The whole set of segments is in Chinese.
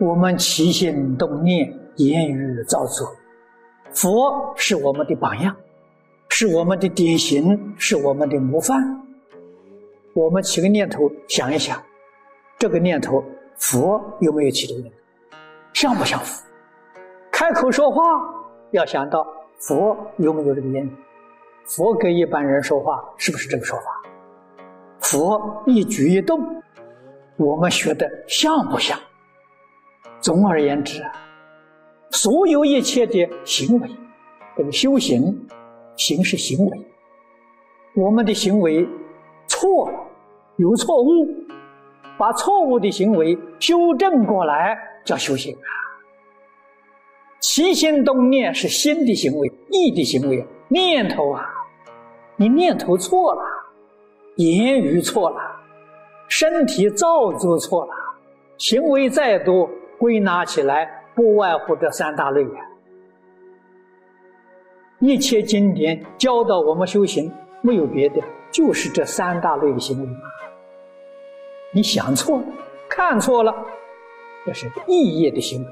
我们起心动念、言语造作，佛是我们的榜样，是我们的典型，是我们的模范。我们起个念头，想一想，这个念头佛有没有起这个念头？像不像佛？开口说话要想到佛有没有这个因？佛跟一般人说话是不是这个说法？佛一举一动，我们学的像不像？总而言之啊，所有一切的行为，这个修行，行是行为，我们的行为错了，有错误，把错误的行为修正过来叫修行啊。起心动念是心的行为，意的行为，念头啊，你念头错了，言语错了，身体造作错了，行为再多。归纳起来，不外乎这三大类呀。一切经典教导我们修行，没有别的，就是这三大类的行为嘛。你想错了，看错了，这是异业的行为。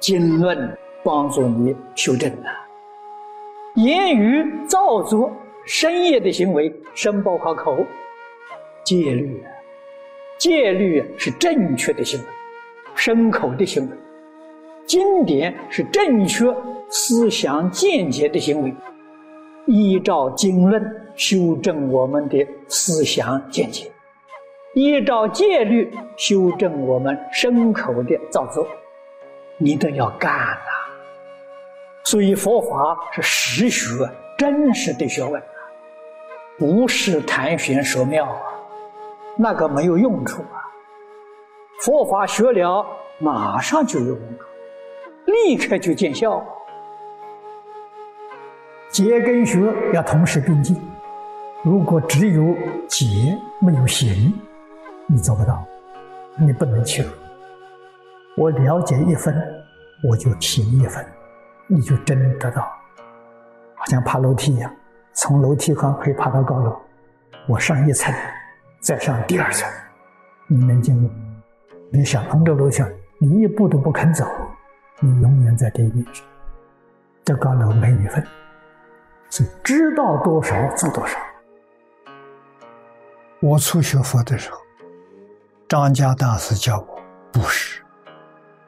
经论帮助你修正的，言语造作深夜的行为，申报考口，戒律，戒律是正确的行为。牲口的行为，经典是正确思想见解的行为，依照经论修正我们的思想见解，依照戒律修正我们牲口的造作，你都要干呐。所以佛法是实学、真实的学问，不是谈玄说妙啊，那个没有用处啊。佛法学了，马上就有用处，立刻就见效。结跟学要同时并进，如果只有结没有行，你做不到，你不能去。我了解一分，我就行一分，你就真得到。好像爬楼梯一样，从楼梯上可以爬到高楼，我上一层，再上第二层，你能进入？你想横着楼下，你一步都不肯走，你永远在地面上。这高楼没你份，是知道多少做多少。我初学佛的时候，张家大师教我布施，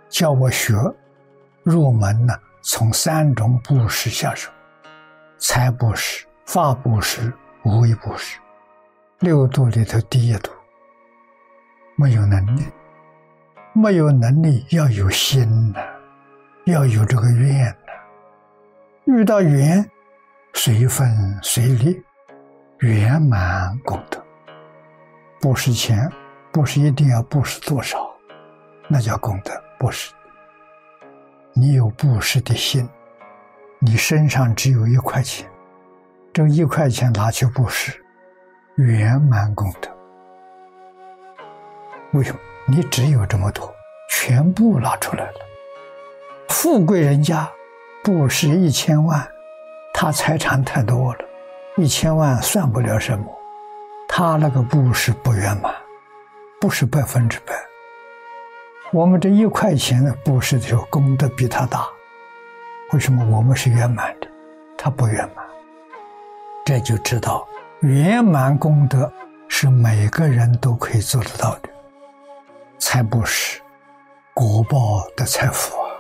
教我学入门呢，从三种布施下手：财布施、法布施、无为布施。六度里头第一度，没有能力。没有能力，要有心呐，要有这个愿呐。遇到缘，随分随力，圆满功德。布施钱，布施一定要布施多少，那叫功德。布施，你有布施的心，你身上只有一块钱，这一块钱拿去布施，圆满功德。为什么？你只有这么多，全部拿出来了。富贵人家布施一千万，他财产太多了，一千万算不了什么。他那个布施不圆满，不是百分之百。我们这一块钱的布施的时候，功德比他大。为什么我们是圆满的，他不圆满？这就知道圆满功德是每个人都可以做得到的。财布施，果报的财富啊；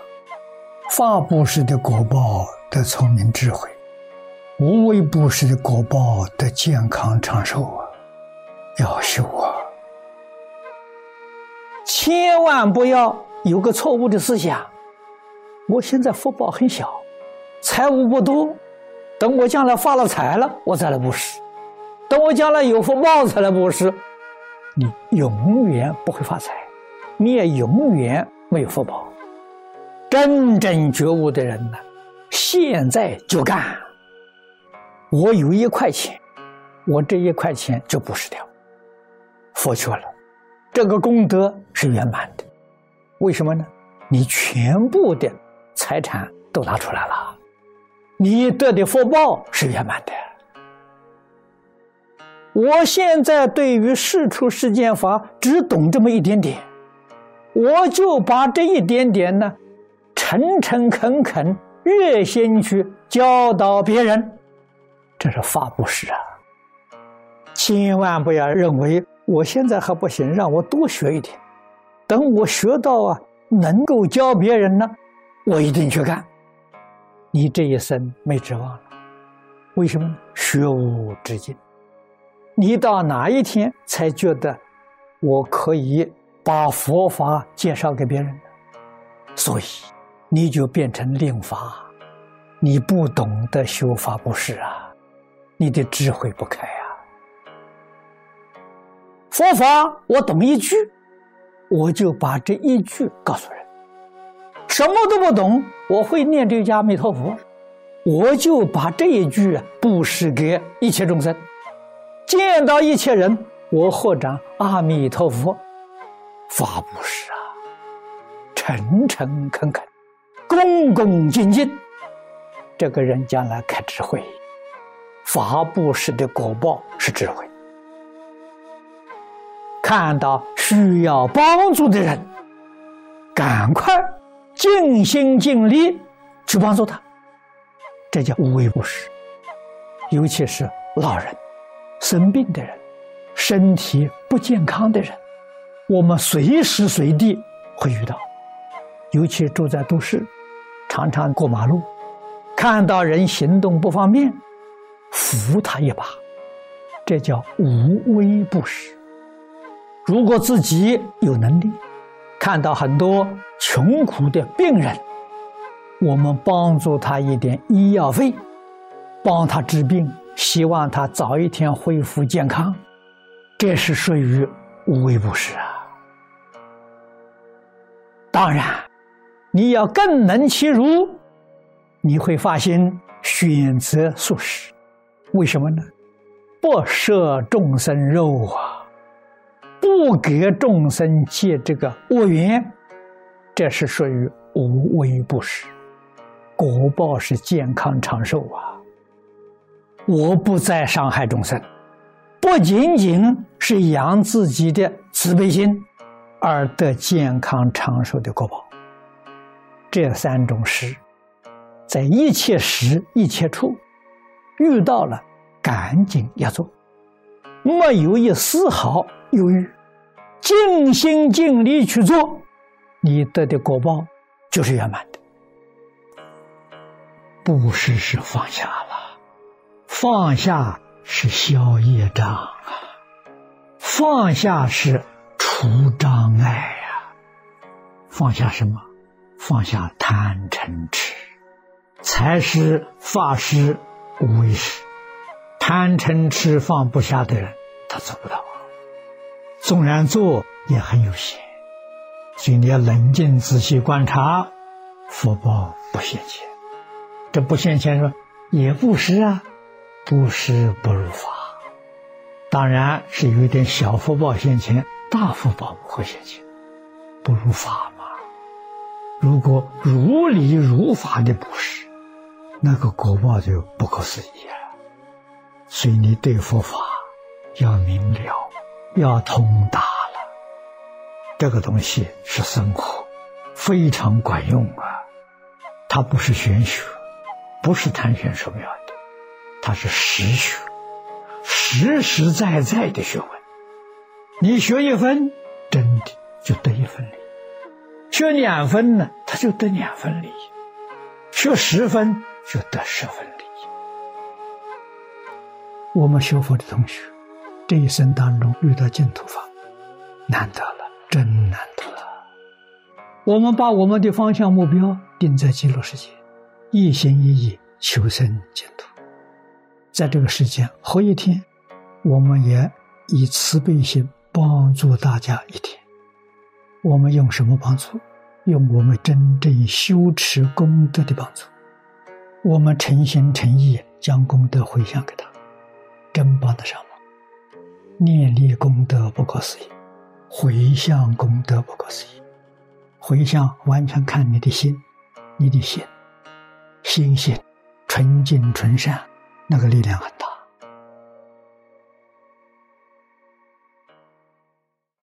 法布施的果报的聪明智慧；无为布施的果报的健康长寿啊！要修啊！千万不要有个错误的思想。我现在福报很小，财物不多，等我将来发了财了，我再来布施；等我将来有福报才来布施。你永远不会发财。你也永远没有福报。真正觉悟的人呢，现在就干。我有一块钱，我这一块钱就不是掉，佛说了，这个功德是圆满的。为什么呢？你全部的财产都拿出来了，你得的福报是圆满的。我现在对于世出世间法只懂这么一点点。我就把这一点点呢，诚诚恳恳、热心去教导别人，这是发布施啊！千万不要认为我现在还不行，让我多学一点，等我学到啊，能够教别人呢，我一定去干。你这一生没指望了，为什么呢？学无止境。你到哪一天才觉得我可以？把佛法介绍给别人，所以你就变成令法，你不懂得修法不是啊，你的智慧不开啊。佛法我懂一句，我就把这一句告诉人，什么都不懂，我会念这个阿弥陀佛，我就把这一句布施给一切众生，见到一切人，我合掌阿弥陀佛。法布施啊，诚诚恳恳，恭恭敬敬，这个人将来开智慧。法布施的果报是智慧。看到需要帮助的人，赶快尽心尽力去帮助他，这叫无微不施。尤其是老人、生病的人、身体不健康的人。我们随时随地会遇到，尤其住在都市，常常过马路，看到人行动不方便，扶他一把，这叫无微不施。如果自己有能力，看到很多穷苦的病人，我们帮助他一点医药费，帮他治病，希望他早一天恢复健康，这是属于无微不施啊。当然，你要更能其如，你会发现选择素食。为什么呢？不摄众生肉啊，不给众生结这个恶缘，这是属于无微不施，果报是健康长寿啊。我不再伤害众生，不仅仅是养自己的慈悲心。而得健康长寿的果报，这三种事，在一切时一切处遇到了，赶紧要做，没有一丝毫犹豫，尽心尽力去做，你得的果报就是圆满的。布施是放下了，放下是消业障啊，放下是。除障碍呀，放下什么？放下贪嗔痴，才是法师无为师。贪嗔痴放不下的人，他做不到。纵然做，也很有限。所以你要冷静仔细观察，福报不现前。这不现前说也不是啊，不是不如法。当然是有一点小福报现前。大福报不会现前，不如法嘛。如果如理如法的布施，那个果报就不可思议了。所以你对佛法要明了，要通达了。这个东西是生活，非常管用啊。它不是玄学，不是谈玄说妙的，它是实学，实实在在的学问。你学一分，真的就得一分利；学两分呢，他就得两分利；学十分就得十分利。我们学佛的同学，这一生当中遇到净土法，难得了，真难得了。我们把我们的方向目标定在极乐世界，一心一意求生净土。在这个世间活一天，我们也以慈悲心。帮助大家一天，我们用什么帮助？用我们真正修持功德的帮助。我们诚心诚意将功德回向给他，真帮得上忙。念力功德不可思议，回向功德不可思议。回向完全看你的心，你的心，心性纯净纯善，那个力量很大。